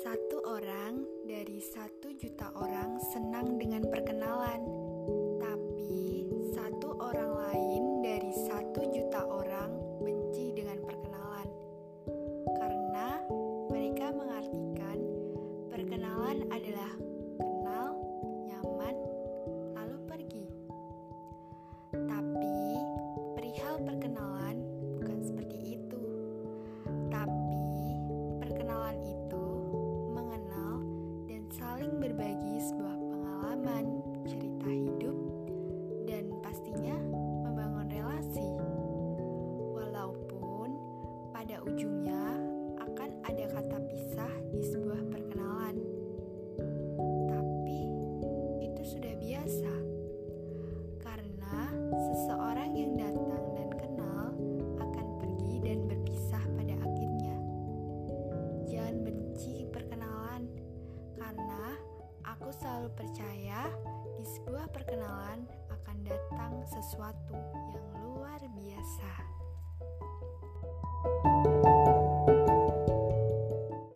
Satu orang dari satu juta orang senang dengan perkenalan, ujungnya akan ada kata pisah di sebuah perkenalan. Tapi itu sudah biasa. Karena seseorang yang datang dan kenal akan pergi dan berpisah pada akhirnya. Jangan benci perkenalan karena aku selalu percaya di sebuah perkenalan akan datang sesuatu.